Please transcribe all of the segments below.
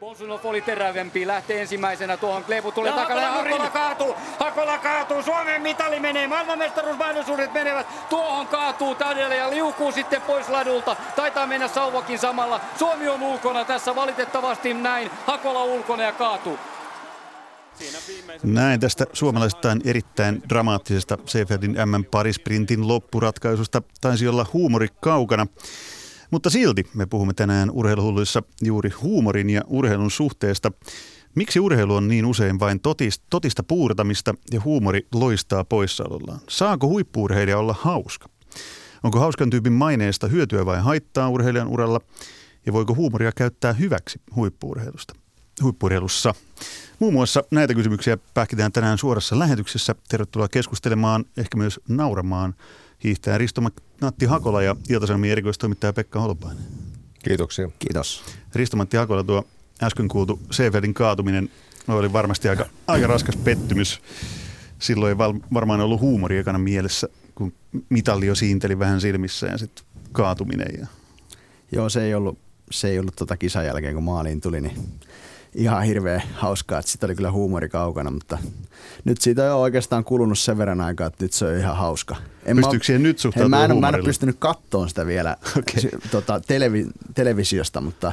Bolsunov oli terävempi, lähtee ensimmäisenä tuohon, Kleepu tulee takana ja Hakola kaatuu, Hakola kaatuu, Suomen mitali menee, maailmanmestaruusmahdollisuudet menevät, tuohon kaatuu täydellä ja liukuu sitten pois ladulta, taitaa mennä sauvakin samalla, Suomi on ulkona tässä valitettavasti näin, Hakola ulkona ja kaatuu. Näin tästä suomalaisittain erittäin dramaattisesta Seefeldin M-parisprintin loppuratkaisusta taisi olla huumori kaukana. Mutta silti me puhumme tänään urheiluhulluissa juuri huumorin ja urheilun suhteesta. Miksi urheilu on niin usein vain totista, totista puurtamista ja huumori loistaa poissaolollaan? Saako huippuurheilija olla hauska? Onko hauskan tyypin maineesta hyötyä vai haittaa urheilijan uralla? Ja voiko huumoria käyttää hyväksi huippuurheilusta? Huippuurheilussa. Muun muassa näitä kysymyksiä pähkitään tänään suorassa lähetyksessä. Tervetuloa keskustelemaan, ehkä myös nauramaan hiihtäjä Risto Natti Hakola ja Ilta-Sanomien erikoistoimittaja Pekka Holpainen. Kiitoksia. Kiitos. Risto Matti Hakola, tuo äsken kuultu Seefeldin kaatuminen oli varmasti aika, aika raskas pettymys. Silloin ei val, varmaan ollut huumori ekana mielessä, kun mitalli jo siinteli vähän silmissä ja sitten kaatuminen. Ja... Joo, se ei ollut, se ei ollut tota kisan jälkeen, kun maaliin tuli, niin ihan hirveän hauskaa, että sitä oli kyllä huumori kaukana, mutta nyt siitä on oikeastaan kulunut sen verran aikaa, että nyt se on ihan hauska. En Pystyykö siihen nyt suhtautumaan mä en, mä en ole pystynyt kattoon sitä vielä okay. tota, televi, televisiosta, mutta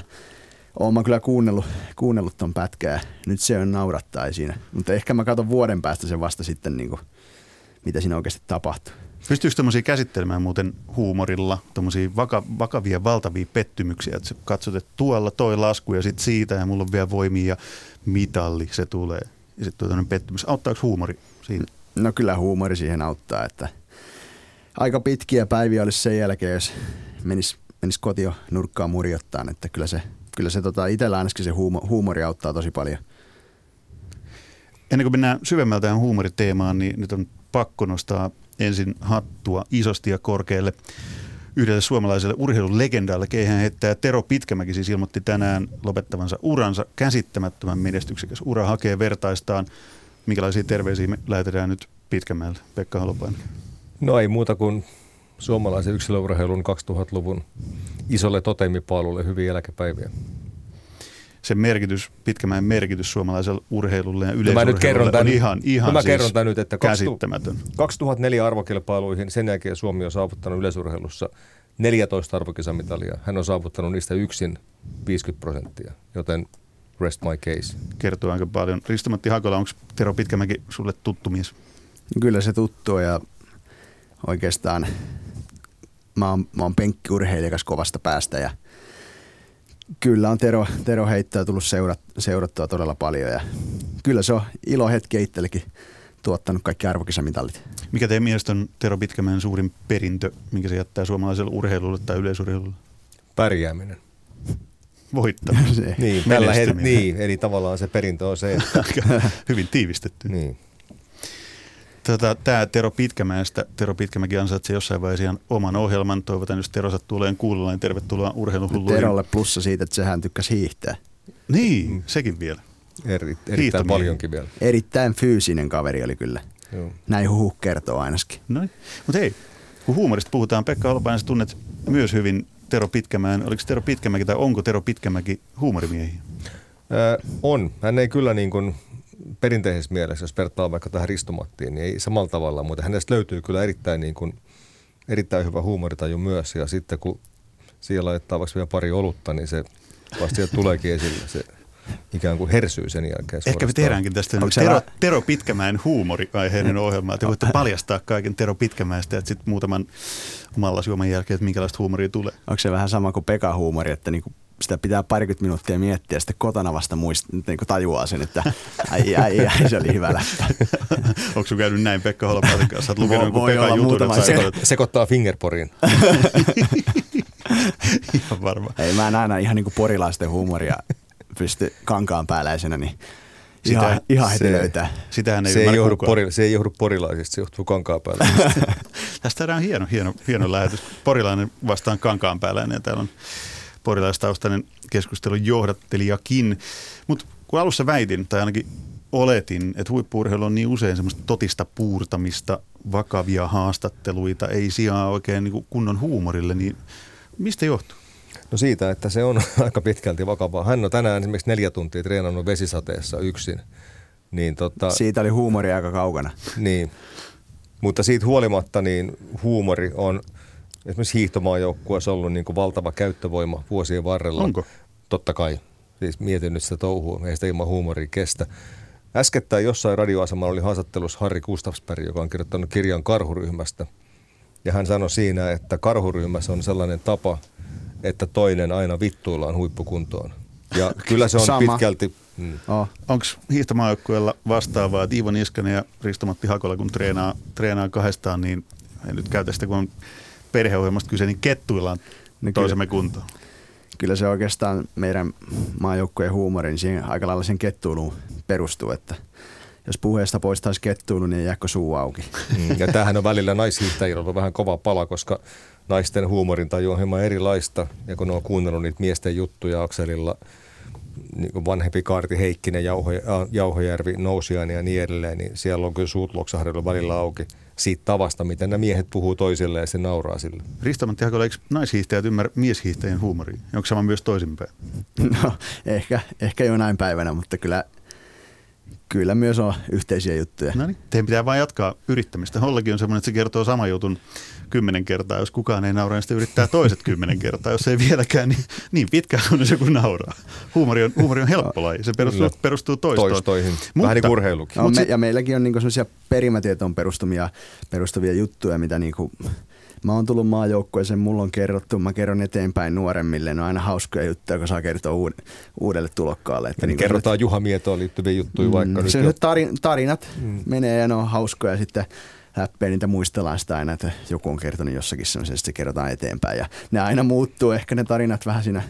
oon mä kyllä kuunnellut, kuunnellut ton pätkää. Nyt se on naurattaa siinä. Mutta ehkä mä katson vuoden päästä sen vasta sitten, niin kuin, mitä siinä oikeasti tapahtuu. Pystyykö tämmöisiä käsittelemään muuten huumorilla, tämmöisiä vaka, vakavia, valtavia pettymyksiä, että katsot, että tuolla toi lasku ja sitten siitä ja mulla on vielä voimia ja mitalli, se tulee. Ja sitten tuo pettymys. Auttaako huumori siinä? No kyllä huumori siihen auttaa, että aika pitkiä päiviä olisi sen jälkeen, jos menisi menis kotio nurkkaan murjottaan, että kyllä se, kyllä se tota, itsellä ainakin se huumori auttaa tosi paljon. Ennen kuin mennään syvemmältä tähän huumoriteemaan, niin nyt on pakko nostaa ensin hattua isosti ja korkealle yhdelle suomalaiselle urheilulegendalle. Keihän heittää Tero Pitkämäki siis ilmoitti tänään lopettavansa uransa. Käsittämättömän menestyksekäs ura hakee vertaistaan. Minkälaisia terveisiä me lähetetään nyt Pitkämäelle? Pekka Halopainen. No ei muuta kuin suomalaisen yksilöurheilun 2000-luvun isolle totemipaalulle hyviä eläkepäiviä sen merkitys, pitkämäen merkitys suomalaiselle urheilulle ja yleisurheilulle on ihan, ihan mä siis kerron tämän nyt, että käsittämätön. 2004 arvokilpailuihin, sen jälkeen Suomi on saavuttanut yleisurheilussa 14 arvokisamitalia. Hän on saavuttanut niistä yksin 50 prosenttia, joten rest my case. Kertoo aika paljon. Ristomatti Hakola, onko Tero Pitkämäki sulle tuttu mies? Kyllä se tuttu ja oikeastaan mä oon, mä oon penkkiurheilijakas kovasta päästä ja – Kyllä on Tero, Tero heittää tullut seurat, seurattua todella paljon ja kyllä se on ilo hetki itsellekin tuottanut kaikki arvokisamitallit. Mikä teidän mielestä on Tero Pitkämäen suurin perintö, minkä se jättää suomalaiselle urheilulle tai yleisurheilulle? Pärjääminen. Voittaminen. niin, tällä het- niin, eli tavallaan se perintö on se, että... Hyvin tiivistetty. Niin. Tota, Tämä Tero Pitkämäestä, Tero Pitkämäki ansaitsee jossain vaiheessa ihan oman ohjelman. Toivotan, jos Tero sattuu olemaan kuulolla, niin tervetuloa urheiluhulluihin. Terolle plussa siitä, että sehän tykkäsi hiihtää. Niin, mm. sekin vielä. Eri, erittäin paljonkin vielä. Erittäin fyysinen kaveri oli kyllä. Joo. Näin huhu kertoo ainakin. Noin. Mutta hei, kun huumorista puhutaan, Pekka Holopainen, sä tunnet myös hyvin Tero Pitkämäen. Oliko Tero Pitkämäki tai onko Tero Pitkämäki huumorimiehiä? Öö, on. Hän ei kyllä niin kuin perinteisessä mielessä, jos vertaa vaikka tähän Ristomattiin, niin ei samalla tavalla, mutta hänestä löytyy kyllä erittäin, niin kuin, erittäin hyvä huumoritaju myös. Ja sitten kun siellä laittaa vaikka vielä pari olutta, niin se vasta sieltä tuleekin esille se ikään kuin hersyy sen jälkeen. Ehkä me tehdäänkin tästä Tero, Tero Pitkämäen huumori-aiheinen ohjelma. Te voitte paljastaa kaiken Tero Pitkämäestä ja sitten muutaman mallasjuoman jälkeen, että minkälaista huumoria tulee. Onko se vähän sama kuin Pekka huumori, että niinku sitä pitää parikymmentä minuuttia miettiä ja sitten kotona vasta muist, niin kuin tajuaa sen, että ai, ai, ai, se oli hyvä lähtö. Onko sun käynyt näin Pekka Holopaisen kanssa? Olet lukenut jonkun Pekan jutun, että se, sekoittaa fingerporiin. ihan varma. Ei, mä en aina ihan niin kuin porilaisten huumoria pysty kankaan pääläisenä, niin sitä, ihan, ihan heti se, löytää. Sitähän ei se, ei johdu pori, se ei johdu porilaisista, se johtuu kankaan päällä. Tästä on hieno, hieno, hieno lähetys. Porilainen vastaan kankaan päällä. Ja täällä on porilaistaustainen keskustelun johdattelijakin. Mutta kun alussa väitin, tai ainakin oletin, että huippuurheilu on niin usein semmoista totista puurtamista, vakavia haastatteluita, ei sijaa oikein niin kunnon huumorille, niin mistä johtuu? No siitä, että se on aika pitkälti vakavaa. Hän on tänään esimerkiksi neljä tuntia treenannut vesisateessa yksin. Niin tota, Siitä oli huumori aika kaukana. Niin, mutta siitä huolimatta niin huumori on esimerkiksi hiihtomaajoukkueessa ollut niin kuin valtava käyttövoima vuosien varrella. Onko? Totta kai. Siis mietin nyt sitä touhua, ei sitä ilman huumoria kestä. Äskettäin jossain radioasemalla oli haastattelussa Harri Gustafsberg, joka on kirjoittanut kirjan karhuryhmästä. Ja hän sanoi siinä, että karhuryhmässä on sellainen tapa, että toinen aina vittuillaan huippukuntoon. Ja kyllä se on Sama. pitkälti... Mm. Oh. Onko hiihtomaajoukkueella vastaavaa, että Iivo Niskanen ja Risto-Matti Hakola, kun treenaa, treenaa kahdestaan, niin en nyt käytä sitä, kun on perheohjelmasta kyse, niin kettuillaan No toisemme kuntoon. Kyllä se oikeastaan meidän maajoukkueen huumori, niin siihen aika lailla sen kettuiluun perustuu, että jos puheesta poistaisi kettuilu, niin jääkö suu auki. Mm, Ja tämähän on välillä naishiihtäjillä ollut vähän kova pala, koska naisten huumorintaju on hieman erilaista. Ja kun ne on kuunnellut niitä miesten juttuja Akselilla, niin kuin vanhempi Kaarti Heikkinen, Jauho, äh, Jauhojärvi, Nousiainen ja niin edelleen, niin siellä on kyllä suut loksahdellut välillä auki siitä tavasta, miten nämä miehet puhuu toisilleen ja se nauraa sille. Risto-Matti Hakola, eikö naishiihtäjät ymmärrä mieshiihtäjien huumoria? Onko sama myös toisinpäin? No, ehkä, ehkä jonain päivänä, mutta kyllä, kyllä myös on yhteisiä juttuja. No niin, teidän pitää vain jatkaa yrittämistä. Hollakin on semmoinen, että se kertoo sama jutun kymmenen kertaa. Jos kukaan ei naura, niin sitä yrittää toiset kymmenen kertaa. Jos ei vieläkään, niin, niin pitkään on se, kun nauraa. Huumori on, huumori on helppo laji. Se perustuu, Kyllä. perustuu toistoon. Toistoihin. Mutta- Vähän niin kuin urheilukin. No, me, ja meilläkin on niinku sellaisia perimätietoon perustumia, perustuvia juttuja, mitä niinku, mä oon tullut maajoukkueeseen, mulla on kerrottu, mä kerron eteenpäin nuoremmille. Ne on aina hauskoja juttuja, kun saa kertoa uud, uudelle tulokkaalle. Että Niin niinku kerrotaan Juha Mietoon liittyviä juttuja vaikka mm, nyt se jo. tarin, tarinat mm. menee ja ne on hauskoja ja sitten läppeen niitä muistellaan sitä aina, että joku on kertonut jossakin semmoisen, se kerrotaan eteenpäin. Ja ne aina muuttuu, ehkä ne tarinat vähän siinä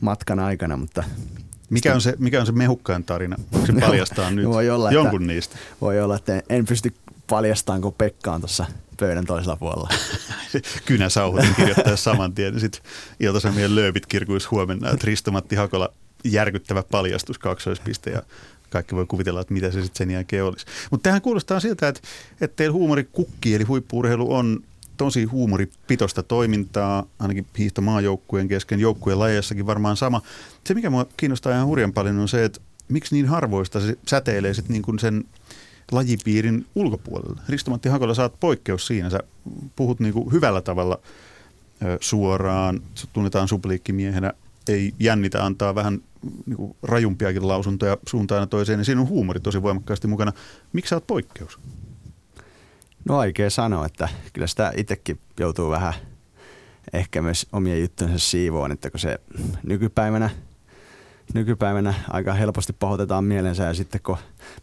matkan aikana, mutta Mikä on, se, mikä on se mehukkain tarina? Onko se paljastaa nyt voi olla, jonkun että- niistä? voi olla, että en pysty paljastamaan, kun Pekka on tuossa pöydän toisella puolella. Kynä sauhutin kirjoittaa saman tien. niin Sitten Ilta-Sanomien lööpit kirkuisi huomenna, että Risto-Matti Hakola järkyttävä paljastus, kaksoispiste ja kaikki voi kuvitella, että mitä se sitten sen jälkeen olisi. Mutta tähän kuulostaa siltä, että, että teillä huumorikukki eli huippuurheilu on tosi huumoripitoista toimintaa, ainakin hiihtomaajoukkueen kesken, joukkueen lajeissakin varmaan sama. Se, mikä mua kiinnostaa ihan hurjan paljon, on se, että miksi niin harvoista se säteilee sit niin kuin sen lajipiirin ulkopuolella. Risto-Matti Hakola, oot poikkeus siinä. Sä puhut niin kuin hyvällä tavalla suoraan, tunnetaan supliikkimiehenä, ei jännitä antaa vähän niin kuin rajumpiakin lausuntoja suuntaan toiseen, niin siinä on huumori tosi voimakkaasti mukana. Miksi sä oot poikkeus? No vaikea sanoa, että kyllä sitä itsekin joutuu vähän ehkä myös omien juttujensa siivoon, että kun se nykypäivänä, nykypäivänä aika helposti pahoitetaan mielensä ja sitten kun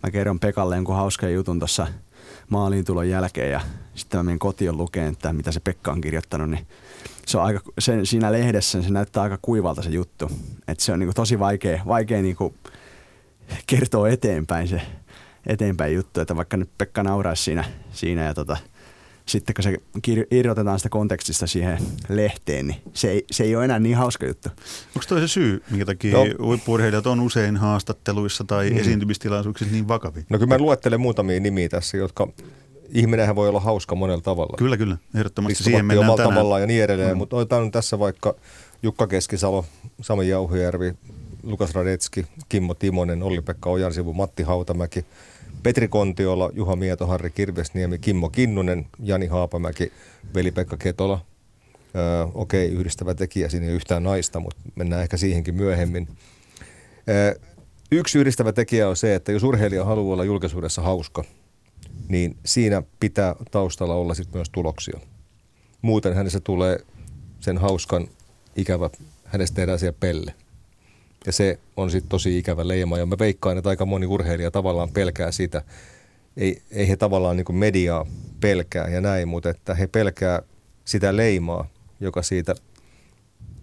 mä kerron Pekalle jonkun hauskan jutun tuossa maaliin tulon jälkeen ja sitten mä menen kotiin lukeen, että mitä se Pekka on kirjoittanut, niin se on aika, se, siinä lehdessä se näyttää aika kuivalta se juttu. Että se on niinku tosi vaikea, vaikea niinku kertoa eteenpäin se eteenpäin juttu, että vaikka nyt Pekka nauraisi siinä, siinä ja tota, sitten kun se kir- irrotetaan sitä kontekstista siihen lehteen, niin se ei, se ei ole enää niin hauska juttu. Onko toi se syy, minkä takia No. on usein haastatteluissa tai mm. esiintymistilaisuuksissa niin vakavia? No kyllä mä luettelen muutamia nimiä tässä, jotka ihminenhän voi olla hauska monella tavalla. Kyllä, kyllä. Ehdottomasti siihen mennään tänään. tavallaan ja niin edelleen. Mm. Mutta otetaan tässä vaikka Jukka Keskisalo, Sami Jauhojärvi, Lukas Radetski, Kimmo Timonen, Olli-Pekka Ojansivu, Matti Hautamäki, Petri Kontiola, Juha Mieto, Harri Kirvesniemi, Kimmo Kinnunen, Jani Haapamäki, Veli-Pekka Ketola. Öö, okei, yhdistävä tekijä, siinä ei ole yhtään naista, mutta mennään ehkä siihenkin myöhemmin. Öö, yksi yhdistävä tekijä on se, että jos urheilija haluaa olla julkisuudessa hauska, niin siinä pitää taustalla olla sitten myös tuloksia. Muuten hänessä tulee sen hauskan ikävä, hänestä tehdään siellä pelle. Ja se on sitten tosi ikävä leima. Ja mä veikkaan, että aika moni urheilija tavallaan pelkää sitä. Ei, ei he tavallaan niin mediaa pelkää ja näin, mutta että he pelkää sitä leimaa, joka siitä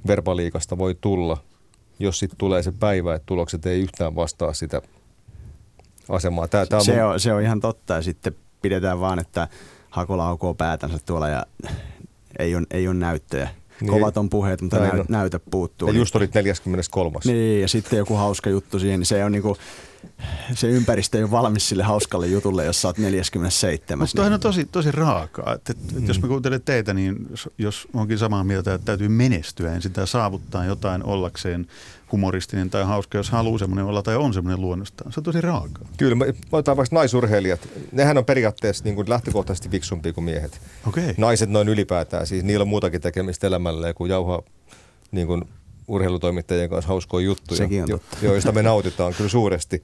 verbaliikasta voi tulla, jos sitten tulee se päivä, että tulokset ei yhtään vastaa sitä asemaa. Tää, tää on Se mun- on, se on ihan totta ja sitten pidetään vaan, että Hakola aukoo päätänsä tuolla ja ei ole, ei ole näyttöjä. Niin. Kovat on puheet, mutta näy, näytä puuttuu. Ja just olit 43. Niin, ja sitten joku hauska juttu siihen, niin se on niinku, se ympäristö ei ole valmis sille hauskalle jutulle, jos sä oot 47. Mutta toihan on tosi, tosi raakaa. Että, että mm. Jos mä kuuntelen teitä, niin jos onkin samaa mieltä, että täytyy menestyä ensin tai saavuttaa jotain ollakseen humoristinen tai hauska, jos haluaa semmoinen olla tai on semmoinen luonnostaan. Se on tosi raakaa. Kyllä, mä otan vaikka naisurheilijat. Nehän on periaatteessa niin kuin lähtökohtaisesti fiksumpia kuin miehet. Okay. Naiset noin ylipäätään, siis niillä on muutakin tekemistä elämällä kuin jauhaa niin kuin urheilutoimittajien kanssa hauskoja juttuja, Sekin on totta. joista me nautitaan kyllä suuresti.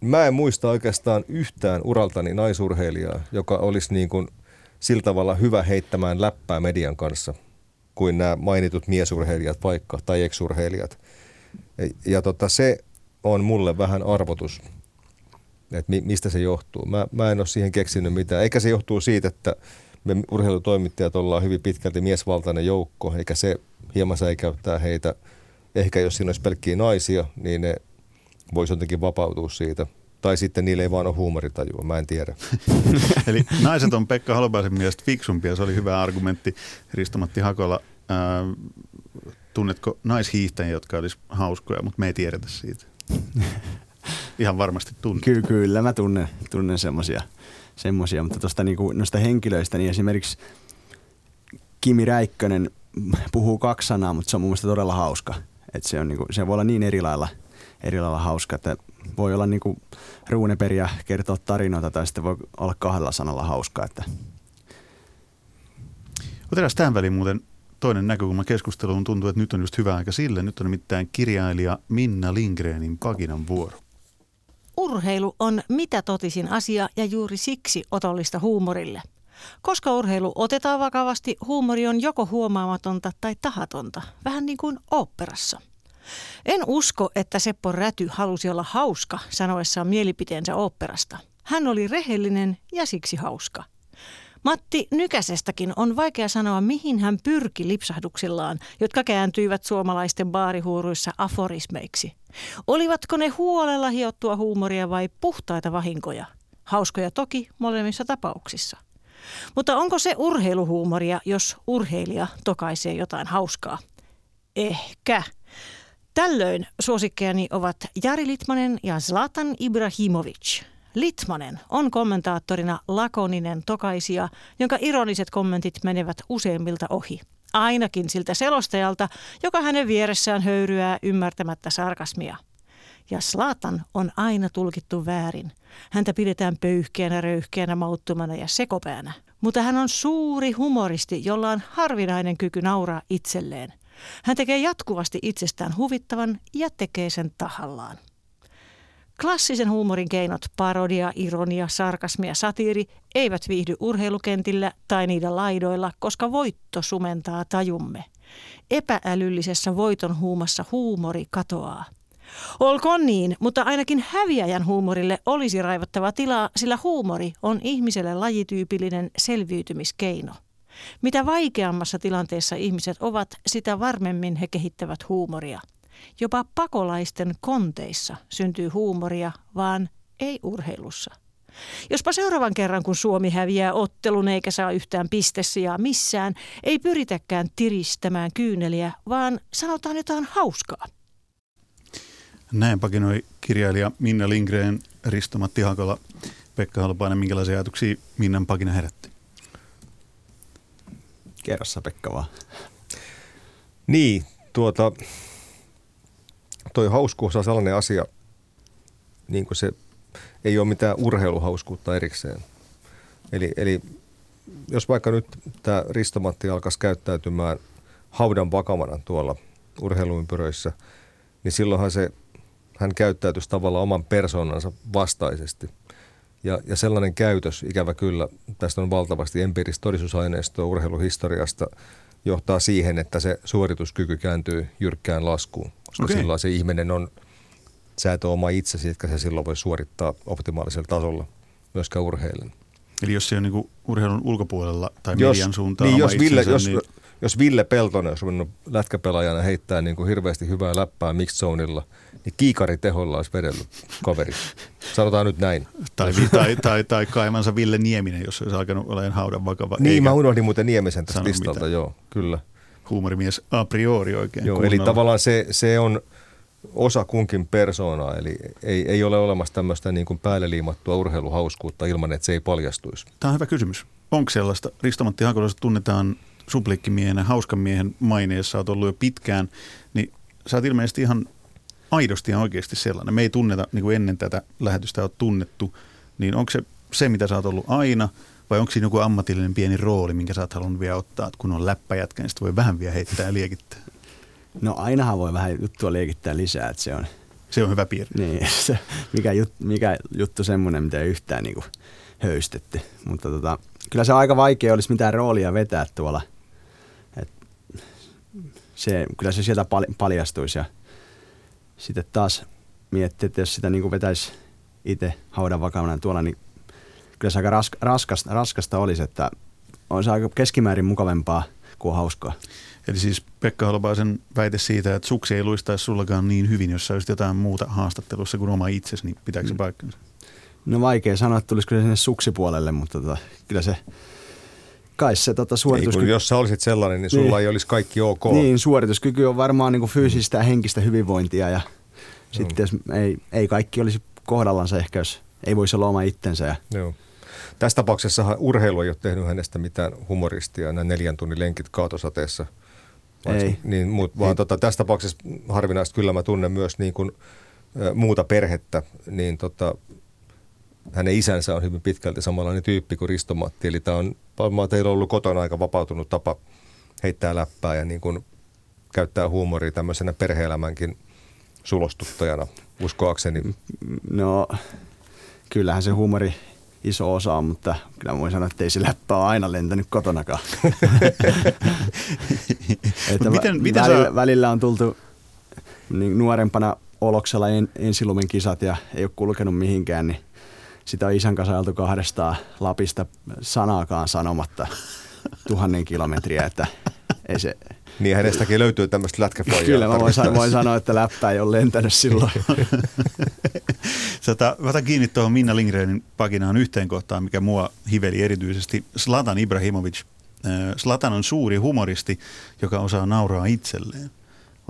Mä en muista oikeastaan yhtään uraltani naisurheilijaa, joka olisi niin kuin sillä tavalla hyvä heittämään läppää median kanssa kuin nämä mainitut miesurheilijat vaikka tai eksurheilijat. Ja, ja tota, se on mulle vähän arvotus, että mi, mistä se johtuu. Mä, mä en ole siihen keksinyt mitään. Eikä se johtuu siitä, että me urheilutoimittajat ollaan hyvin pitkälti miesvaltainen joukko, eikä se hieman säikäyttää heitä. Ehkä jos siinä olisi pelkkiä naisia, niin ne voisi jotenkin vapautua siitä. Tai sitten niille ei vaan ole huumoritajua, mä en tiedä. Eli naiset on Pekka Holopaisen mielestä fiksumpia, se oli hyvä argumentti. Ristomatti Hakola, ää, tunnetko naishiihtäjiä, jotka olisi hauskoja, mutta me ei tiedetä siitä? Ihan varmasti tunnet. Ky- kyllä mä tunnen, tunnen semmosia, semmosia, mutta tuosta niinku, noista henkilöistä, niin esimerkiksi Kimi Räikkönen puhuu kaksi sanaa, mutta se on mun mielestä todella hauska. Et se, on niinku, se voi olla niin eri lailla, eri lailla hauska, että voi olla niinku ruuneperiä kertoa tarinoita tai sitten voi olla kahdella sanalla hauska. Että. Otetaan tämän väliin muuten toinen näkökulma keskusteluun. Tuntuu, että nyt on just hyvä aika sille. Nyt on nimittäin kirjailija Minna Lindgrenin pakinan vuoro. Urheilu on mitä totisin asia ja juuri siksi otollista huumorille. Koska urheilu otetaan vakavasti, huumori on joko huomaamatonta tai tahatonta, vähän niin kuin oopperassa. En usko, että Seppo Räty halusi olla hauska sanoessaan mielipiteensä oopperasta. Hän oli rehellinen ja siksi hauska. Matti Nykäsestäkin on vaikea sanoa, mihin hän pyrki lipsahduksillaan, jotka kääntyivät suomalaisten baarihuuruissa aforismeiksi. Olivatko ne huolella hiottua huumoria vai puhtaita vahinkoja? Hauskoja toki molemmissa tapauksissa. Mutta onko se urheiluhuumoria, jos urheilija tokaisee jotain hauskaa? Ehkä. Tällöin suosikkejani ovat Jari Litmanen ja Zlatan Ibrahimovic. Litmanen on kommentaattorina lakoninen tokaisia, jonka ironiset kommentit menevät useimmilta ohi. Ainakin siltä selostajalta, joka hänen vieressään höyryää ymmärtämättä sarkasmia. Ja Slatan on aina tulkittu väärin. Häntä pidetään pöyhkeänä, röyhkeänä, mauttumana ja sekopäänä. Mutta hän on suuri humoristi, jolla on harvinainen kyky nauraa itselleen. Hän tekee jatkuvasti itsestään huvittavan ja tekee sen tahallaan. Klassisen huumorin keinot, parodia, ironia, sarkasmi ja satiiri, eivät viihdy urheilukentillä tai niiden laidoilla, koska voitto sumentaa tajumme. Epäälyllisessä voiton huumassa huumori katoaa. Olkoon niin, mutta ainakin häviäjän huumorille olisi raivattava tilaa, sillä huumori on ihmiselle lajityypillinen selviytymiskeino. Mitä vaikeammassa tilanteessa ihmiset ovat, sitä varmemmin he kehittävät huumoria. Jopa pakolaisten konteissa syntyy huumoria, vaan ei urheilussa. Jospa seuraavan kerran, kun Suomi häviää ottelun eikä saa yhtään pistesijaa missään, ei pyritäkään tiristämään kyyneliä, vaan sanotaan jotain hauskaa. Näin pakinoi kirjailija Minna Lindgren, Risto-Matti Hakola, Pekka Holopainen. Minkälaisia ajatuksia Minnan pakina herätti? Kerrossa Pekka vaan. Niin, tuota, toi hauskuus on sellainen asia, niin kuin se ei ole mitään urheiluhauskuutta erikseen. Eli, eli jos vaikka nyt tämä Ristomatti alkaisi käyttäytymään haudan vakavana tuolla urheiluympyröissä, niin silloinhan se, hän käyttäytyisi tavallaan oman persoonansa vastaisesti. Ja, ja sellainen käytös, ikävä kyllä, tästä on valtavasti empiiristä todistusaineistoa urheiluhistoriasta, johtaa siihen, että se suorituskyky kääntyy jyrkkään laskuun. Koska okay. silloin se ihminen on, sä et ole oma itsesi, etkä se silloin voi suorittaa optimaalisella tasolla myöskään urheilun. Eli jos se on niin urheilun ulkopuolella tai jos, median suuntaan niin jos, itsensä, Ville, jos, niin... jos Ville Peltonen olisi ruvennut lätkäpelaajana heittää niin kuin hirveästi hyvää läppää mixed zoneilla, niin kiikariteholla olisi vedellyt kaveri. Sanotaan nyt näin. Tai, tai, tai, tai kaimansa Ville Nieminen, jos olisi alkanut olemaan haudan vakava. Niin, mä unohdin muuten Niemisen tästä listalta, mitään. joo, kyllä. Huumorimies a priori oikein. Joo, eli tavallaan se, se on osa kunkin persoonaa, eli ei, ei ole olemassa tämmöistä niin kuin päälle liimattua urheiluhauskuutta ilman, että se ei paljastuisi. Tämä on hyvä kysymys. Onko sellaista? Risto-Matti tunnetaan supliikkimiehenä, hauskan miehen maineessa, olet ollut jo pitkään, niin sä oot ilmeisesti ihan aidosti ja oikeasti sellainen. Me ei tunneta, niin kuin ennen tätä lähetystä on tunnettu, niin onko se se, mitä sä oot ollut aina, vai onko siinä joku ammatillinen pieni rooli, minkä sä oot halunnut vielä ottaa, että kun on läppäjätkä, niin voi vähän vielä heittää ja liekittää? No ainahan voi vähän juttua liekittää lisää, että se on... Se on hyvä piirre. Niin, se, mikä, jut, mikä juttu semmoinen, mitä ei yhtään niin kuin höystetty. Mutta tota, kyllä se on aika vaikea olisi mitään roolia vetää tuolla. Se, kyllä se sieltä pal- paljastuisi ja sitten taas miettiä, että jos sitä niin kuin vetäisi itse haudan vakavana tuolla, niin kyllä se aika rask- raskasta, raskasta olisi, että on se aika keskimäärin mukavempaa kuin hauskaa. Eli siis Pekka Holopaisen väite siitä, että suksi ei luistaisi sullakaan niin hyvin, jos sä olisit jotain muuta haastattelussa kuin oma itsesi, niin pitääkö se mm. paikkansa? No vaikea sanoa, että tulisiko se sinne suksipuolelle, mutta tota, kyllä se kai se tota, suorituskyky... Ei, jos sä olisit sellainen, niin sulla niin. ei olisi kaikki ok. Niin, suorituskyky on varmaan niin kuin fyysistä ja henkistä hyvinvointia ja no. sitten jos ei, ei kaikki olisi kohdallansa ehkä, jos ei voisi olla oma itsensä. Ja... Joo. Tässä tapauksessa urheilu ei ole tehnyt hänestä mitään humoristia, nämä neljän tunnin lenkit kaatosateessa. Ei. Niin, muut, vaan ei. Tota, tässä tapauksessa harvinaista kyllä mä tunnen myös niin kuin, ä, muuta perhettä, niin tota, hänen isänsä on hyvin pitkälti samanlainen tyyppi kuin Ristomatti. Eli tämä on varmaan teillä on ollut kotona aika vapautunut tapa heittää läppää ja niin kuin käyttää huumoria tämmöisenä perheelämänkin sulostuttajana, uskoakseni. No, kyllähän se huumori iso osa on, mutta kyllä voin sanoa, että ei se läppä ole aina lentänyt kotonakaan. että miten, miten välillä, sä... välillä on tultu niin nuorempana Oloksella en, ensilumen kisat ja ei ole kulkenut mihinkään, niin sitä on isän kanssa ajeltu kahdestaan Lapista sanaakaan sanomatta tuhannen kilometriä, että ei se... Niin hänestäkin löytyy tämmöistä lätkäpojaa. Kyllä mä voin, voin sanoa, että läppä ei ole lentänyt silloin. Sata, mä otan kiinni tuohon Minna Lindgrenin pakinaan yhteen kohtaan, mikä mua hiveli erityisesti. Slatan Ibrahimovic. Slatan on suuri humoristi, joka osaa nauraa itselleen.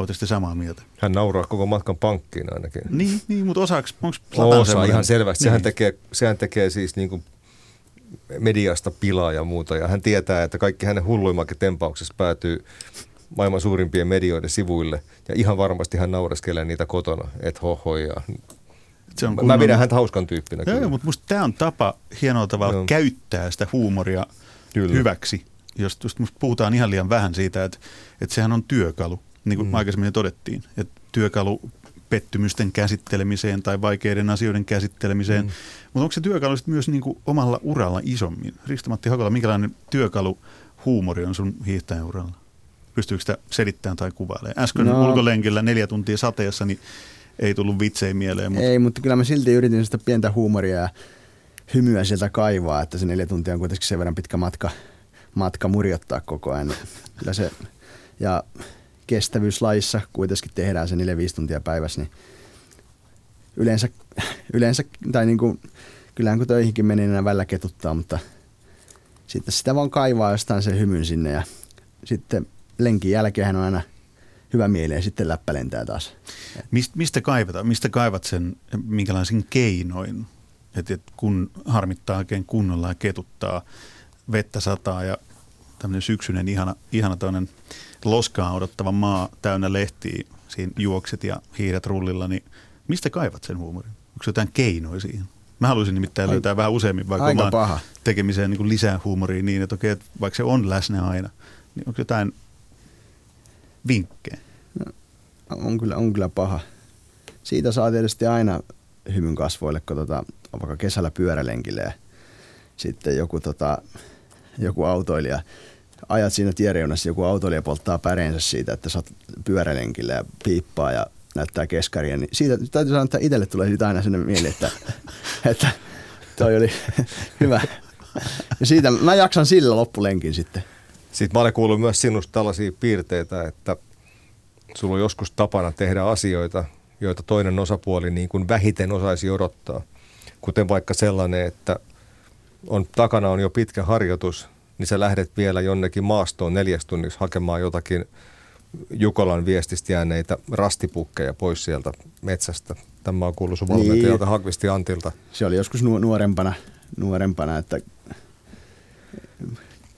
Oletteko samaa mieltä? Hän nauraa koko matkan pankkiin ainakin. Niin, niin mutta osaako, onko Osa semmoinen? ihan selvästi. Niin. Sehän, tekee, sehän tekee siis niin kuin mediasta pilaa ja muuta. Ja hän tietää, että kaikki hänen hulluimmakin tempauksessa päätyy maailman suurimpien medioiden sivuille. Ja ihan varmasti hän naureskelee niitä kotona, että hohoja. Se on kunnon... Mä pidän häntä hauskan tyyppinä. Joo, mutta musta tämä on tapa hienolla tavalla Joo. käyttää sitä huumoria kyllä. hyväksi. Jos musta puhutaan ihan liian vähän siitä, että, että sehän on työkalu niin kuin mm. aikaisemmin todettiin, että työkalu pettymysten käsittelemiseen tai vaikeiden asioiden käsittelemiseen. Mm. Mutta onko se työkalu myös niin kuin omalla uralla isommin? Risto-Matti Hakola, minkälainen työkalu huumori on sun hiihtäjän uralla? Pystyykö sitä selittämään tai kuvailemaan? Äsken no. ulkolenkillä neljä tuntia sateessa, niin ei tullut vitsejä mieleen. Mutta... Ei, mutta kyllä mä silti yritin sitä pientä huumoria ja hymyä sieltä kaivaa, että se neljä tuntia on kuitenkin sen verran pitkä matka, matka murjottaa koko ajan. Kyllä se, ja kestävyyslajissa kuitenkin tehdään se 4-5 tuntia päivässä, niin yleensä, yleensä tai niin kuin, kyllähän kun töihinkin meni, niin välillä ketuttaa, mutta sitten sitä vaan kaivaa jostain sen hymyn sinne ja sitten lenkin jälkeen on aina hyvä mieli ja sitten läppä lentää taas. Mist, mistä kaivataan? Mistä kaivat sen, minkälaisin keinoin? Et, et kun harmittaa oikein kunnolla ja ketuttaa, vettä sataa ja tämmöinen syksyinen ihana, ihana toinen loskaa odottava maa täynnä lehtiä, siinä juokset ja hiiret rullilla, niin mistä kaivat sen huumorin? Onko jotain keinoja siihen? Mä haluaisin nimittäin Ai, löytää vähän useammin vaikka aika omaan paha. tekemiseen niin lisää huumoria niin, että okei, että vaikka se on läsnä aina, niin onko jotain vinkkejä? No, on, kyllä, on kyllä paha. Siitä saa tietysti aina hymyn kasvoille, kun tota, on vaikka kesällä pyörälenkille ja sitten joku, tota, joku autoilija ajat siinä tiereunassa, joku autoilija polttaa päreensä siitä, että oot pyörälenkillä ja piippaa ja näyttää keskaria, niin siitä täytyy sanoa, että itselle tulee siitä aina sinne mieli, että, että toi oli hyvä. Ja siitä mä jaksan sillä loppulenkin sitten. Sitten mä olen kuullut myös sinusta tällaisia piirteitä, että sulla on joskus tapana tehdä asioita, joita toinen osapuoli niin kuin vähiten osaisi odottaa. Kuten vaikka sellainen, että on, takana on jo pitkä harjoitus – niin sä lähdet vielä jonnekin maastoon neljäs tunniksi hakemaan jotakin Jukolan viestistä jääneitä rastipukkeja pois sieltä metsästä. Tämä on kuullut sun valmentajalta niin. Hakvisti Antilta. Se oli joskus nuorempana, nuorempana että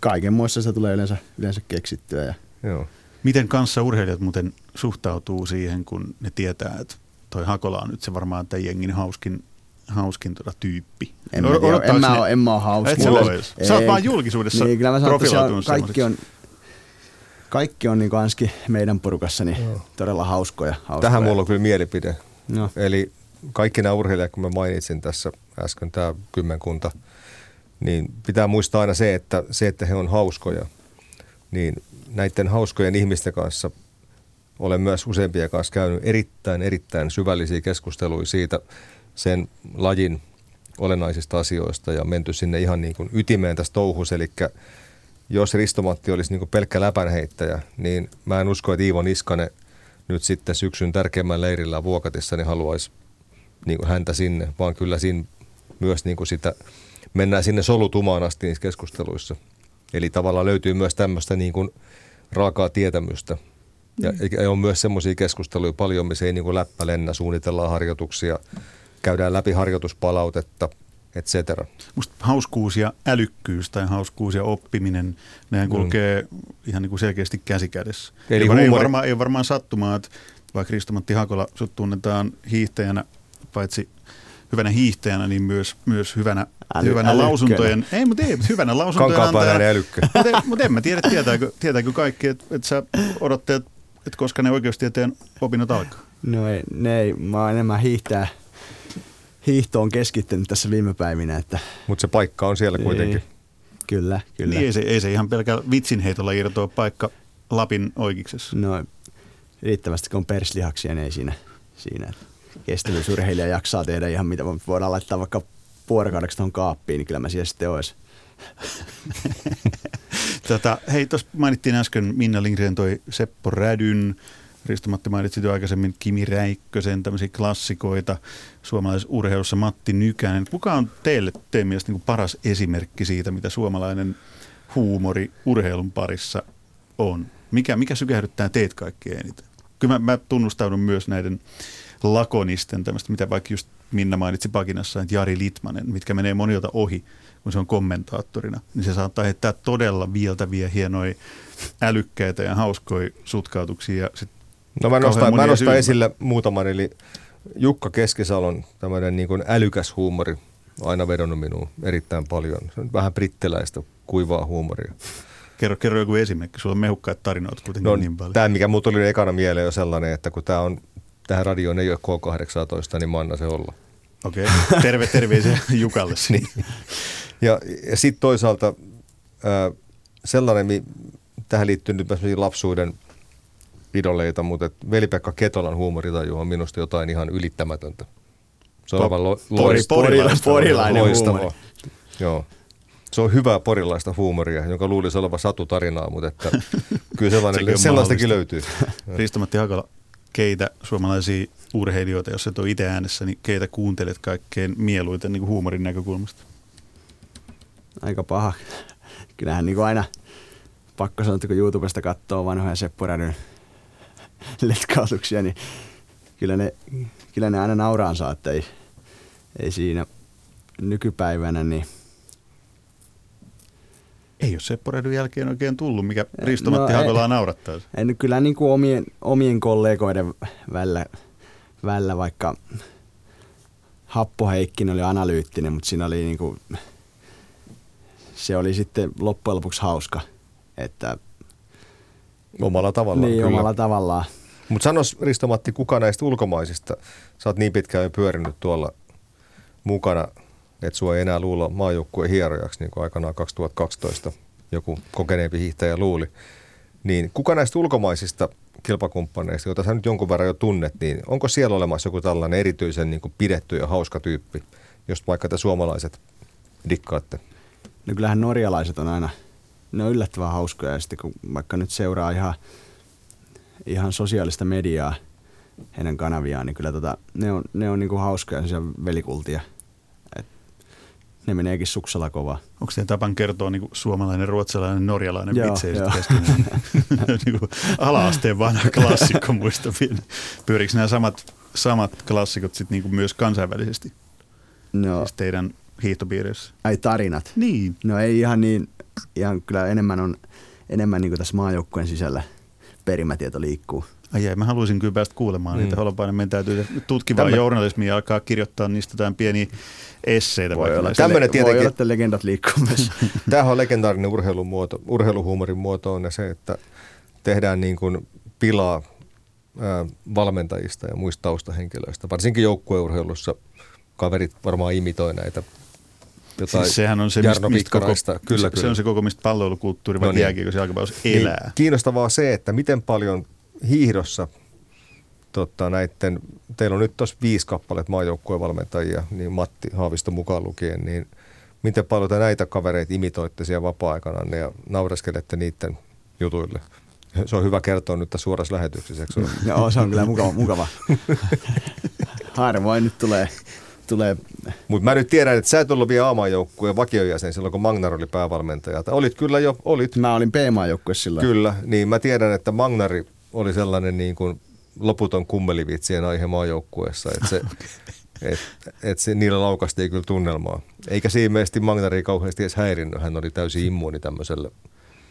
kaiken muissa se tulee yleensä, yleensä keksittyä. Ja Joo. Miten kanssa urheilijat muuten suhtautuu siihen, kun ne tietää, että toi Hakola on nyt se varmaan tämän jengin hauskin, hauskin tuota tyyppi? En, mä tiedä, en, mä ole, en mä ole hauska. Et sä, ole. sä oot vaan julkisuudessa niin, kyllä mä sanon, että on, kaikki on, kaikki on niin kuin meidän porukassa niin todella hauskoja, hauskoja. Tähän mulla on kyllä mielipide. No. Eli kaikki nämä urheilijat, kun mä mainitsin tässä äsken, tämä kymmenkunta, niin pitää muistaa aina se, että se, että he on hauskoja, niin näiden hauskojen ihmisten kanssa olen myös useampia kanssa käynyt erittäin, erittäin syvällisiä keskusteluja siitä sen lajin olennaisista asioista ja menty sinne ihan niin kuin ytimeen tässä touhus. Eli jos Ristomatti olisi niin kuin pelkkä läpänheittäjä, niin mä en usko, että Iivo Niskanen nyt sitten syksyn tärkeimmän leirillä Vuokatissa niin haluaisi niin kuin häntä sinne, vaan kyllä siinä myös niin kuin sitä, mennään sinne solutumaan asti niissä keskusteluissa. Eli tavallaan löytyy myös tämmöistä niin kuin raakaa tietämystä. Ja, ja on myös semmoisia keskusteluja paljon, missä ei niin kuin läppä lennä, suunnitellaan harjoituksia, käydään läpi harjoituspalautetta, etc. Musta hauskuus ja älykkyys tai hauskuus ja oppiminen, nehän mm. kulkee mm. ihan niin kuin selkeästi käsikädessä. Eli ei, huumori... ei, varmaan, ei varmaan sattumaa, että vaikka Kristomatti Hakola sut tunnetaan hiihtäjänä, paitsi hyvänä hiihtäjänä, niin myös, myös hyvänä, Äly, hyvänä lausuntojen, ei, mutta ei, hyvänä lausuntojen antajana. älykkö. Mutta en, mut en mä tiedä, tietääkö, tietääkö kaikki, että et sä odotteet, että koska ne oikeustieteen opinnot alkaa. No ei, ne ei, mä oon enemmän hiihtää, hiihtoon keskittynyt tässä viime päivinä. Että... Mutta se paikka on siellä kuitenkin. Ei, kyllä, kyllä. Niin ei se, ei se ihan pelkä vitsinheitolla irtoa paikka Lapin oikeuksessa. No riittävästi kun on perslihaksia, niin ei siinä. siinä kestävyysurheilija jaksaa tehdä ihan mitä voidaan laittaa vaikka vuorokaudeksi tuohon kaappiin, niin kyllä mä siellä sitten olisi. tota, hei, tuossa mainittiin äsken Minna Lindgren toi Seppo Rädyn, Risto-Matti mainitsit jo aikaisemmin Kimi Räikkösen, tämmöisiä klassikoita, suomalaisurheilussa Matti Nykänen. Kuka on teille teidän mielestä niin paras esimerkki siitä, mitä suomalainen huumori urheilun parissa on? Mikä, mikä sykähdyttää teet kaikkein eniten? Kyllä mä, mä tunnustaudun myös näiden lakonisten, tämmöistä, mitä vaikka just Minna mainitsi Pakinassa, että Jari Litmanen, mitkä menee monilta ohi, kun se on kommentaattorina, niin se saattaa heittää todella vieltäviä, hienoja, älykkäitä ja hauskoja sutkautuksia. Ja sit no mä nostan, mä nostan esille muutaman, eli Jukka Keskisalon tämmöinen niin kuin älykäs huumori, aina vedonnut minuun erittäin paljon. Se on vähän brittiläistä kuivaa huumoria. Kerro, kerro joku esimerkki. Sulla on mehukkaat tarinoita kuitenkin no, niin paljon. Tämä, mikä mulla tuli ekana mieleen, on sellainen, että kun tämä on tähän radioon ei ole K18, niin mä annan se olla. Okei, okay. terve terveisiä Jukalle. niin. Ja, ja sitten toisaalta äh, sellainen, mi, tähän liittyy nyt lapsuuden idoleita, mutta veli-Pekka Ketolan huumoritaju on minusta jotain ihan ylittämätöntä. Se on aivan lo, loistavaa. Porilainen, porilainen huumori. Joo. Se on hyvää porilaista huumoria, jonka luulisi olevan satutarinaa, mutta että kyllä sellainen, sellaistakin löytyy. Risto-Matti Hakala, keitä suomalaisia urheilijoita, jos et ole itse äänessä, niin keitä kuuntelet kaikkein mieluiten niin kuin huumorin näkökulmasta? Aika paha. Kyllähän niin kuin aina pakko sanoa, että kun YouTubesta katsoo vanhoja Seppo Rädyn letkautuksia, niin kyllä ne, kyllä ne aina nauraan saa, että ei, ei siinä nykypäivänä niin – ei ole Seppo Redyn jälkeen oikein tullut, mikä Risto-Matti no, Hakolaa naurattaa. En, kyllä niin kuin omien, omien kollegoiden välillä, välillä, vaikka Happo Heikkinen oli analyyttinen, mutta siinä oli niin kuin, se oli sitten loppujen lopuksi hauska. Että, omalla tavallaan. Niin, kyllä. omalla tavallaan. Mutta sanos Risto-Matti, kuka näistä ulkomaisista, sä oot niin pitkään jo pyörinyt tuolla mukana – että sua ei enää luulla maajoukkueen hierojaksi, niin kuin aikanaan 2012 joku kokeneempi hiihtäjä luuli. Niin kuka näistä ulkomaisista kilpakumppaneista, joita sä nyt jonkun verran jo tunnet, niin onko siellä olemassa joku tällainen erityisen niin kuin pidetty ja hauska tyyppi, jos vaikka te suomalaiset dikkaatte? No kyllähän norjalaiset on aina, ne on yllättävän hauskoja ja sitten kun vaikka nyt seuraa ihan, ihan sosiaalista mediaa, heidän kanaviaan, niin kyllä tota, ne on, ne on niin kuin hauskoja velikultia – ne meneekin suksella kovaa. Onko teidän tapan kertoa niin suomalainen, ruotsalainen, norjalainen Joo, keskenään? niin kuin ala-asteen vanha klassikko muistavia. Pyöriikö nämä samat, samat klassikot sit niin kuin myös kansainvälisesti? No, Siis teidän hiihtopiirissä? ai tarinat. Niin. No ei ihan niin, ihan kyllä enemmän on, enemmän niin kuin tässä maajoukkueen sisällä perimätieto liikkuu. Ai jäi, mä haluaisin kyllä päästä kuulemaan mm. niitä. Holopainen, meidän täytyy tutkivaa Tämmö- journalismia ja alkaa kirjoittaa niistä jotain pieniä esseitä. Voi olla, että le- voi tietenkin- olla, että legendat liikkuu myös. Tämähän on legendaarinen urheilumuoto, urheiluhuumorin muoto on se, että tehdään niin kuin pilaa ää, valmentajista ja muista taustahenkilöistä. Varsinkin joukkueurheilussa kaverit varmaan imitoi näitä jotain Siis sehän on se, Jarno mistä, mistä koko. Kyllä, se, kyllä. se on se koko, mistä palloilukulttuuri, No niin. jääkiekko jalkapallossa elää. Niin, kiinnostavaa se, että miten paljon hiihdossa tota, näiden, teillä on nyt tuossa viisi kappaletta maajoukkuevalmentajia, niin Matti Haavisto mukaan lukien, niin miten paljon te näitä kavereita imitoitte siellä vapaa-aikana ja naureskelette niiden jutuille? Se on hyvä kertoa nyt tässä suorassa lähetyksessä, eikö? Joo, se on kyllä mukava. mukava. Harvoin nyt tulee, tulee Mutta mä nyt tiedän, että sä et ollut vielä A-maajoukkueen vakiojäsen silloin, kun Magnar oli päävalmentaja. Tai Olit kyllä jo, olit Mä olin P-maajoukkuessa silloin. Kyllä, niin mä tiedän, että Magnari oli sellainen niin kuin loputon kummelivitsien aihe maajoukkueessa, että se, et, et se, niillä laukasti ei kyllä tunnelmaa. Eikä se ilmeisesti Magnari kauheasti edes häirinnyt, hän oli täysin immuuni tämmöiselle,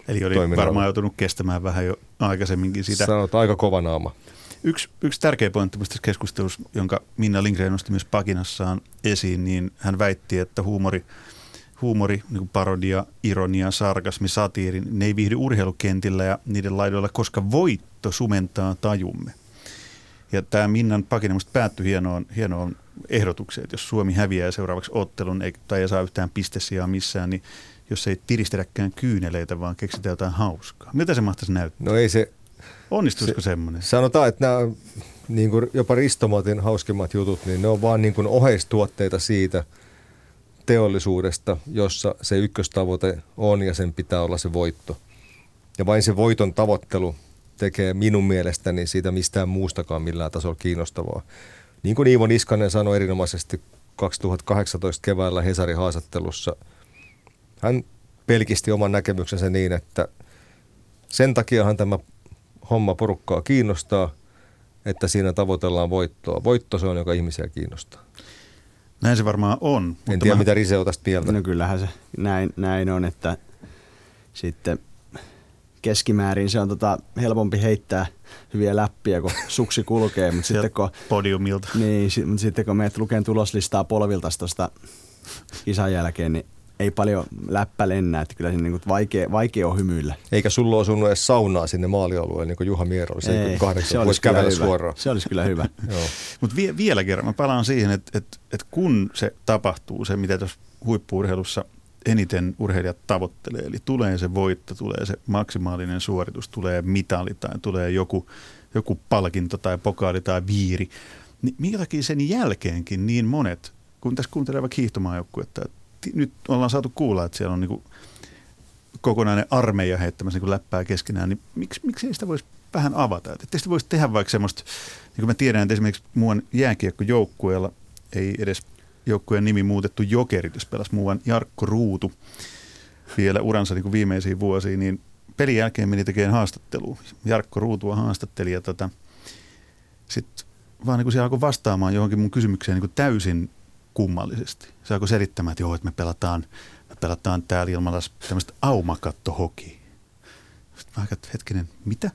Eli oli varmaan joutunut kestämään vähän jo aikaisemminkin sitä. sanotaan aika kova naama. Yksi, yksi tärkeä pointti tässä keskustelussa, jonka Minna Lindgren nosti myös pakinassaan esiin, niin hän väitti, että huumori, huumori niin parodia, ironia, sarkasmi, satiiri, ne ei viihdy urheilukentillä ja niiden laidoilla, koska voitto sumentaa tajumme. Ja tämä Minnan pakina päättyi hienoon, hienoon ehdotukseen, että jos Suomi häviää seuraavaksi ottelun ei, tai ei saa yhtään pistesijaa missään, niin jos ei tiristetäkään kyyneleitä, vaan keksitään jotain hauskaa. Miltä se mahtaisi näyttää? No ei se, Onnistuisiko semmoinen? sanotaan, että nämä niin kuin jopa Ristomatin hauskimmat jutut, niin ne on vaan niin kuin oheistuotteita siitä teollisuudesta, jossa se ykköstavoite on ja sen pitää olla se voitto. Ja vain se voiton tavoittelu tekee minun mielestäni siitä mistään muustakaan millään tasolla kiinnostavaa. Niin kuin Iivo Niskanen sanoi erinomaisesti 2018 keväällä Hesarin haastattelussa, hän pelkisti oman näkemyksensä niin, että sen takiahan tämä homma porukkaa kiinnostaa, että siinä tavoitellaan voittoa. Voitto se on, joka ihmisiä kiinnostaa. Näin se varmaan on. En mutta tiedä, mä- mitä Rise on tästä mieltä. No kyllähän se näin, näin on, että sitten keskimäärin se on tota helpompi heittää hyviä läppiä, kun suksi kulkee, mutta sitten kun, podiumilta. niin, mutta sitten kun meet lukeen tuloslistaa polvilta tuosta kisan jälkeen, niin ei paljon läppä lennä, että kyllä siinä niin vaikea, vaikea on hymyillä. Eikä sulla osunut edes saunaa sinne maalialueelle, niin kuin Juha Miero oli. Se ei, kahdeksan, voisi kyllä kävellä hyvä. suoraan. Se olisi kyllä hyvä. Joo. Mutta vie, vielä kerran, mä palaan siihen, että et, et kun se tapahtuu, se mitä tuossa huippuurheilussa eniten urheilijat tavoittelee, eli tulee se voitto, tulee se maksimaalinen suoritus, tulee mitali tai tulee joku, joku palkinto tai pokaali tai viiri, niin minkä takia sen jälkeenkin niin monet, kun tässä kuuntelee vaikka hiihtomaajoukkuetta, että nyt ollaan saatu kuulla, että siellä on niinku kokonainen armeija heittämässä niin läppää keskenään, niin miksi, miksi ei sitä voisi vähän avata? Että sitä voisi tehdä vaikka semmoista, niin kuin mä tiedän, että esimerkiksi muuan jääkiekkojoukkueella ei edes joukkueen nimi muutettu Jokerit, jos pelasi muuan Jarkko Ruutu vielä uransa niin kuin viimeisiin vuosiin, niin pelin jälkeen meni tekemään haastattelua. Jarkko Ruutua haastatteli ja tota, sitten vaan niin kuin alkoi vastaamaan johonkin mun kysymykseen niin kuin täysin kummallisesti. Se alkoi selittämään, että joo, että me pelataan, me pelataan täällä Ilmalassa tämmöistä aumakattohokia. Sitten mä ajattelin, hetkinen, mitä?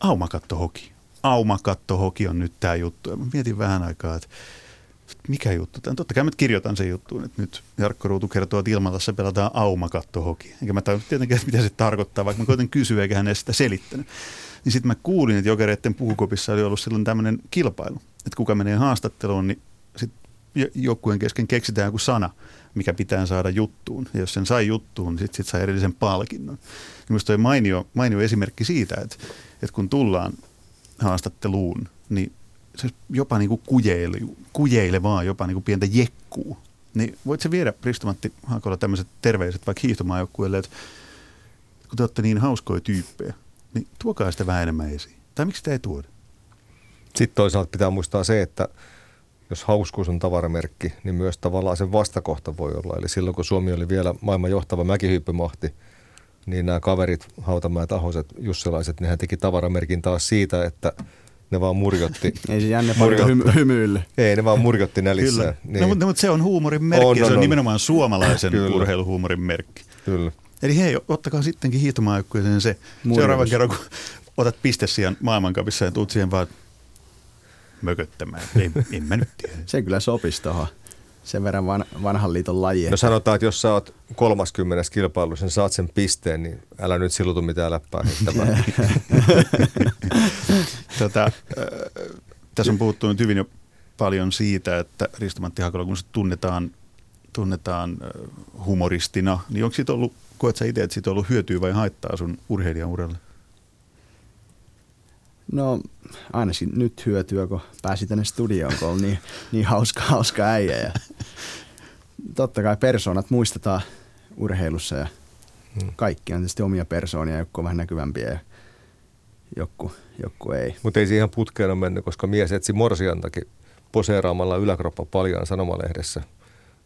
Aumakattohoki. Aumakattohoki on nyt tämä juttu. Ja mä mietin vähän aikaa, että mikä juttu tämä. Totta kai mä kirjoitan sen juttuun, että nyt Jarkko Ruutu kertoo, että Ilmalassa pelataan aumakattohoki. Enkä mä tajunnut tietenkään, että mitä se tarkoittaa, vaikka mä koitin kysyä, eikä hän edes sitä selittänyt. Niin sitten mä kuulin, että jokereiden puhukopissa oli ollut silloin tämmöinen kilpailu, että kuka menee haastatteluun, niin joukkueen kesken keksitään joku sana, mikä pitää saada juttuun. Ja jos sen sai juttuun, niin sitten sit sai erillisen palkinnon. Minusta toi mainio, mainio esimerkki siitä, että, että kun tullaan haastatteluun, niin se jopa niin kuin kujeile, kujeilevaa, jopa niin kuin pientä jekkuu. Niin voit se viedä, Ristomatti Haakola, tämmöiset terveiset vaikka hiihtomaajoukkueelle, että kun te olette niin hauskoja tyyppejä, niin tuokaa sitä vähän enemmän esiin. Tai miksi sitä ei tuoda? Sitten toisaalta pitää muistaa se, että jos hauskuus on tavaramerkki, niin myös tavallaan sen vastakohta voi olla. Eli silloin kun Suomi oli vielä maailman johtava mäkihyppymahti, niin nämä kaverit, Hautamäen tahoiset, Jussilaiset, nehän teki tavaramerkin taas siitä, että ne vaan murjotti. Ei se jänne paljon hymy- hymyille. Ei, ne vaan murjotti nälissään. Kyllä. Niin. No, mutta, mutta se on huumorin merkki On, ja se on, on on. nimenomaan suomalaisen Kyllä. urheiluhuumorin merkki. Kyllä. Eli hei, ottakaa sittenkin hiihtomaajoukkueeseen se Murjotus. seuraavan kerran, kun otat pistesijan maailmankapissa ja tuut siihen vaan mököttämään. En, en mä nyt tiedä. Se kyllä sopisi tuohon. Sen verran van, vanhan liiton laji. No sanotaan, että jos sä oot 30 kilpailussa, niin saat sen pisteen, niin älä nyt silutu mitään läppää heittämään. Tota, äh, tässä on puhuttu nyt hyvin jo paljon siitä, että Risto-Matti Hakola, kun se tunnetaan, tunnetaan äh, humoristina, niin onko siitä ollut, koet sä itse, että siitä on ollut hyötyä vai haittaa sun urheilijan uralle? No ainakin nyt hyötyä, kun pääsi tänne studioon, kun on niin, niin hauska, hauska äijä. Ja totta kai persoonat muistetaan urheilussa ja kaikki on tietysti omia persoonia, joku on vähän näkyvämpiä ja joku, joku ei. Mutta ei siihen ihan putkeen ole mennyt, koska mies etsi morsiantakin poseeraamalla yläkroppa paljon sanomalehdessä.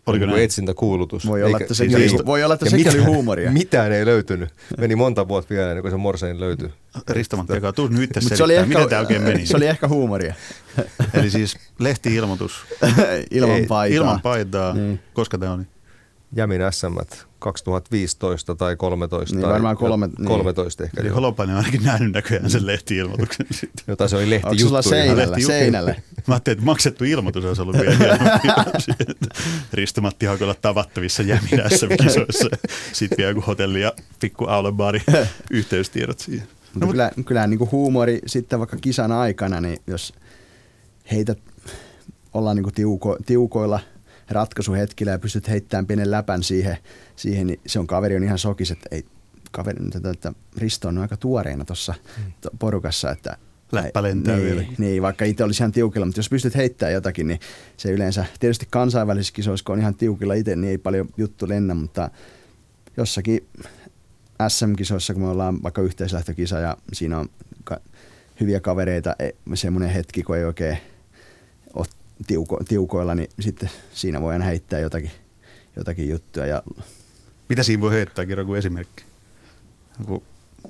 Oliko Niin näin? Etsintäkuulutus. Voi olla, että sekin siis- oli- voi olla, että sekin mitään- oli huumoria. Mitään ei löytynyt. Meni monta vuotta vielä ennen kuin se morsein löytyi. Risto-Matti Hakola, tuu nyt Mut se oli ehkä, miten tämä oikein meni. se oli ehkä huumoria. Eli siis lehti-ilmoitus ilman paitaa. ilman paitaa. Niin. Koska tämä oli? Jämin SM 2015 tai 13. Niin, tai varmaan kolme- niin. 13 ehkä. Eli. Holopainen on ainakin nähnyt näköjään sen lehti-ilmoituksen sitten. Jota se oli lehti Onko sulla seinällä? Lehtijuttu. seinälle. Mä ajattelin, että maksettu ilmoitus olisi ollut vielä. Risto-Matti Hakola tavattavissa Jäminässä kisoissa. Sitten vielä joku hotelli ja pikku aulebaari yhteystiedot siihen. Mutta no, kyllä, kyllähän niin huumori sitten vaikka kisan aikana, niin jos heität, ollaan niin tiuko, tiukoilla ratkaisuhetkillä ja pystyt heittämään pienen läpän siihen, siihen niin se on kaveri on ihan sokis, että ei, kaveri, että, että Risto on aika tuoreena tuossa porukassa, että Läppä lentää niin, vieläkin. niin, vaikka itse olisi ihan tiukilla, mutta jos pystyt heittämään jotakin, niin se yleensä, tietysti kansainvälisissä kisoissa, kun on ihan tiukilla itse, niin ei paljon juttu lennä, mutta jossakin SM-kisoissa, kun me ollaan vaikka yhteislähtökisa ja siinä on ka- hyviä kavereita, e- semmoinen hetki, kun ei oikein tiuko- tiukoilla, niin sitten siinä voi aina heittää jotakin, jotakin juttuja. Ja Mitä siinä voi heittää, kerro kuin esimerkki? Joku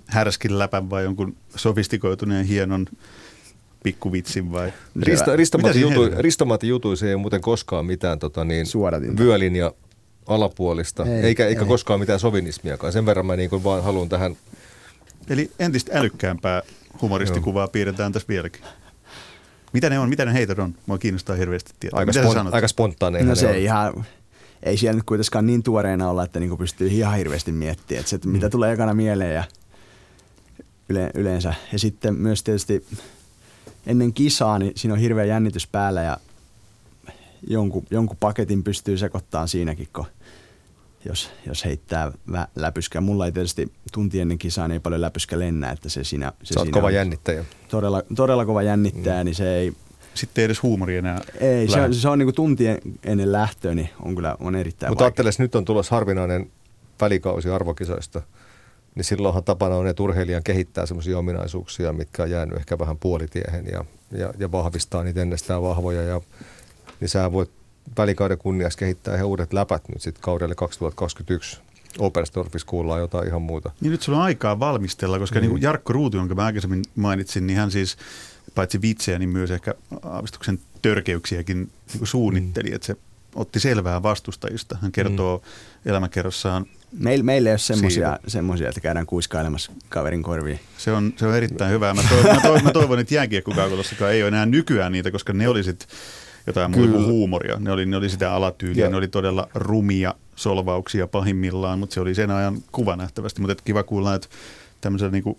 härskin läpän vai jonkun sofistikoituneen hienon pikkuvitsin vai? Risto, Mitä Ristomatti, siinä jutui, heitetään? Ristomatti jutuissa ei ole muuten koskaan mitään tota, niin, Suodatinta. vyölinja alapuolista, Ei, eikä, eikä ei. koskaan mitään sovinismiakaan. Sen verran mä niin kuin vaan haluan tähän Eli entistä älykkäämpää humoristikuvaa piirretään tässä vieläkin. Mitä ne on, mitä ne heitot on? Mua kiinnostaa hirveästi tietää. aika, mitä spon, sanot? aika spontaaneja. no se ne on. ei ihan, ei siellä nyt kuitenkaan niin tuoreena olla, että niinku pystyy ihan hirveästi miettimään, että, se, että mitä tulee ekana mieleen ja yle, yleensä. Ja sitten myös tietysti ennen kisaa, niin siinä on hirveä jännitys päällä ja jonkun, jonkun paketin pystyy sekoittamaan siinäkin, kun jos, jos heittää vä- läpyskää. Mulla ei tietysti tunti ennen kisaa niin ei paljon läpyskä lennä, että se siinä, se Sä oot siinä kova on jännittäjä. Todella, todella kova jännittää, mm. niin se ei, Sitten ei edes huumori enää. ei, se lähde. on, se on niinku tunti ennen lähtöä, niin on kyllä on erittäin Mutta vaikea. ajattele, että nyt on tulossa harvinainen välikausi arvokisoista, niin silloinhan tapana on, että urheilijan kehittää sellaisia ominaisuuksia, mitkä on jäänyt ehkä vähän puolitiehen ja, ja, ja vahvistaa niitä ennestään vahvoja. Ja, niin sä voit välikauden kunniaksi kehittää ihan uudet läpät nyt sitten kaudelle 2021. Oberstdorfissa kuullaan jotain ihan muuta. Niin nyt sulla on aikaa valmistella, koska mm. niin kuin Jarkko Ruutu, jonka mä aikaisemmin mainitsin, niin hän siis paitsi vitsejä, niin myös ehkä aavistuksen törkeyksiäkin niin kuin suunnitteli, mm. että se otti selvää vastustajista. Hän kertoo mm. elämäkerrossaan, Meil, meillä ei ole semmosia, Siitä. semmosia, että käydään kuiskailemassa kaverin korviin. se on, se on erittäin hyvää. Mä toivon, mä toivon, mä toivon että jääkiekkokaukalossa ei ole enää nykyään niitä, koska ne oli jotain muuta kuin huumoria. Ne oli, ne oli sitä alatyyliä, Ja- ne oli todella rumia solvauksia pahimmillaan, mutta se oli sen ajan kuva nähtävästi. Mutta kiva kuulla, että tämmöisellä niin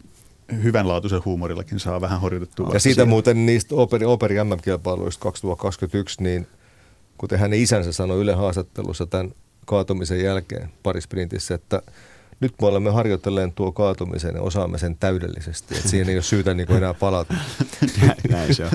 hyvänlaatuisella huumorillakin saa vähän horjutettua. Ja siitä muuten niistä Operi, Operi MM-kilpailuista 2021, niin kuten hänen isänsä sanoi Yle haastattelussa tämän kaatumisen jälkeen parisprintissä, että nyt me olemme harjoitelleen tuo kaatumisen ja osaamme sen täydellisesti. Että siihen ei ole syytä niin kuin enää palata. Näin, näin se on.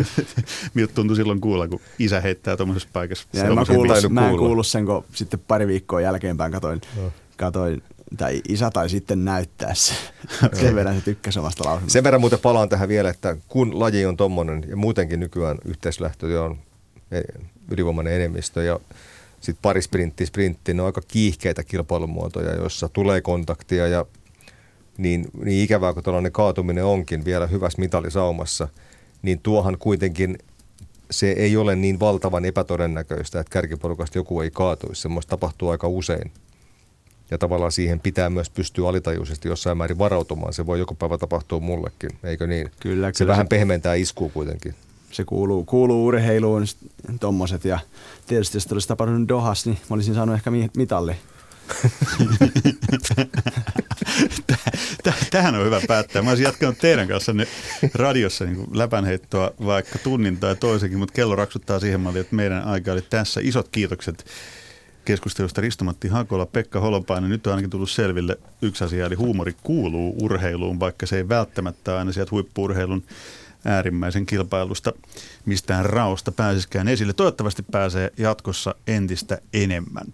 Miltä tuntui silloin kuulla, kun isä heittää tuommoisessa paikassa. Ja en mä, kuullut- mä en kuulla. kuullut sen, kun sitten pari viikkoa jälkeenpäin katoin, Joo. katoin tai isä tai sitten näyttää se. Sen verran se tykkäsi omasta lausunnosta. Sen verran muuten palaan tähän vielä, että kun laji on tommonen ja muutenkin nykyään yhteislähtö on e- ylivoimainen enemmistö ja sitten pari sprintti, sprintti, ne on aika kiihkeitä kilpailumuotoja, joissa tulee kontaktia ja niin, niin ikävää kuin tällainen kaatuminen onkin vielä hyvässä mitalisaumassa, niin tuohan kuitenkin se ei ole niin valtavan epätodennäköistä, että kärkiporukasta joku ei kaatuisi. Semmoista tapahtuu aika usein. Ja tavallaan siihen pitää myös pystyä alitajuisesti jossain määrin varautumaan. Se voi joku päivä tapahtua mullekin, eikö niin? Kyllä, se kyllä vähän pehmentää iskua kuitenkin. Se kuuluu, kuuluu urheiluun tuommoiset. Ja tietysti jos olisi tapahtunut Dohas, niin mä olisin saanut ehkä mi- mitalli. Täh- Tähän on hyvä päättää. Mä olisin jatkanut teidän kanssa radiossa niin läpänheittoa vaikka tunnin tai toisenkin, mutta kello raksuttaa siihen malliin, että meidän aika oli tässä. Isot kiitokset keskustelusta Ristomatti Hakola, Pekka Holopainen. Nyt on ainakin tullut selville yksi asia, eli huumori kuuluu urheiluun, vaikka se ei välttämättä aina sieltä huippuurheilun äärimmäisen kilpailusta mistään raosta pääsiskään esille. Toivottavasti pääsee jatkossa entistä enemmän.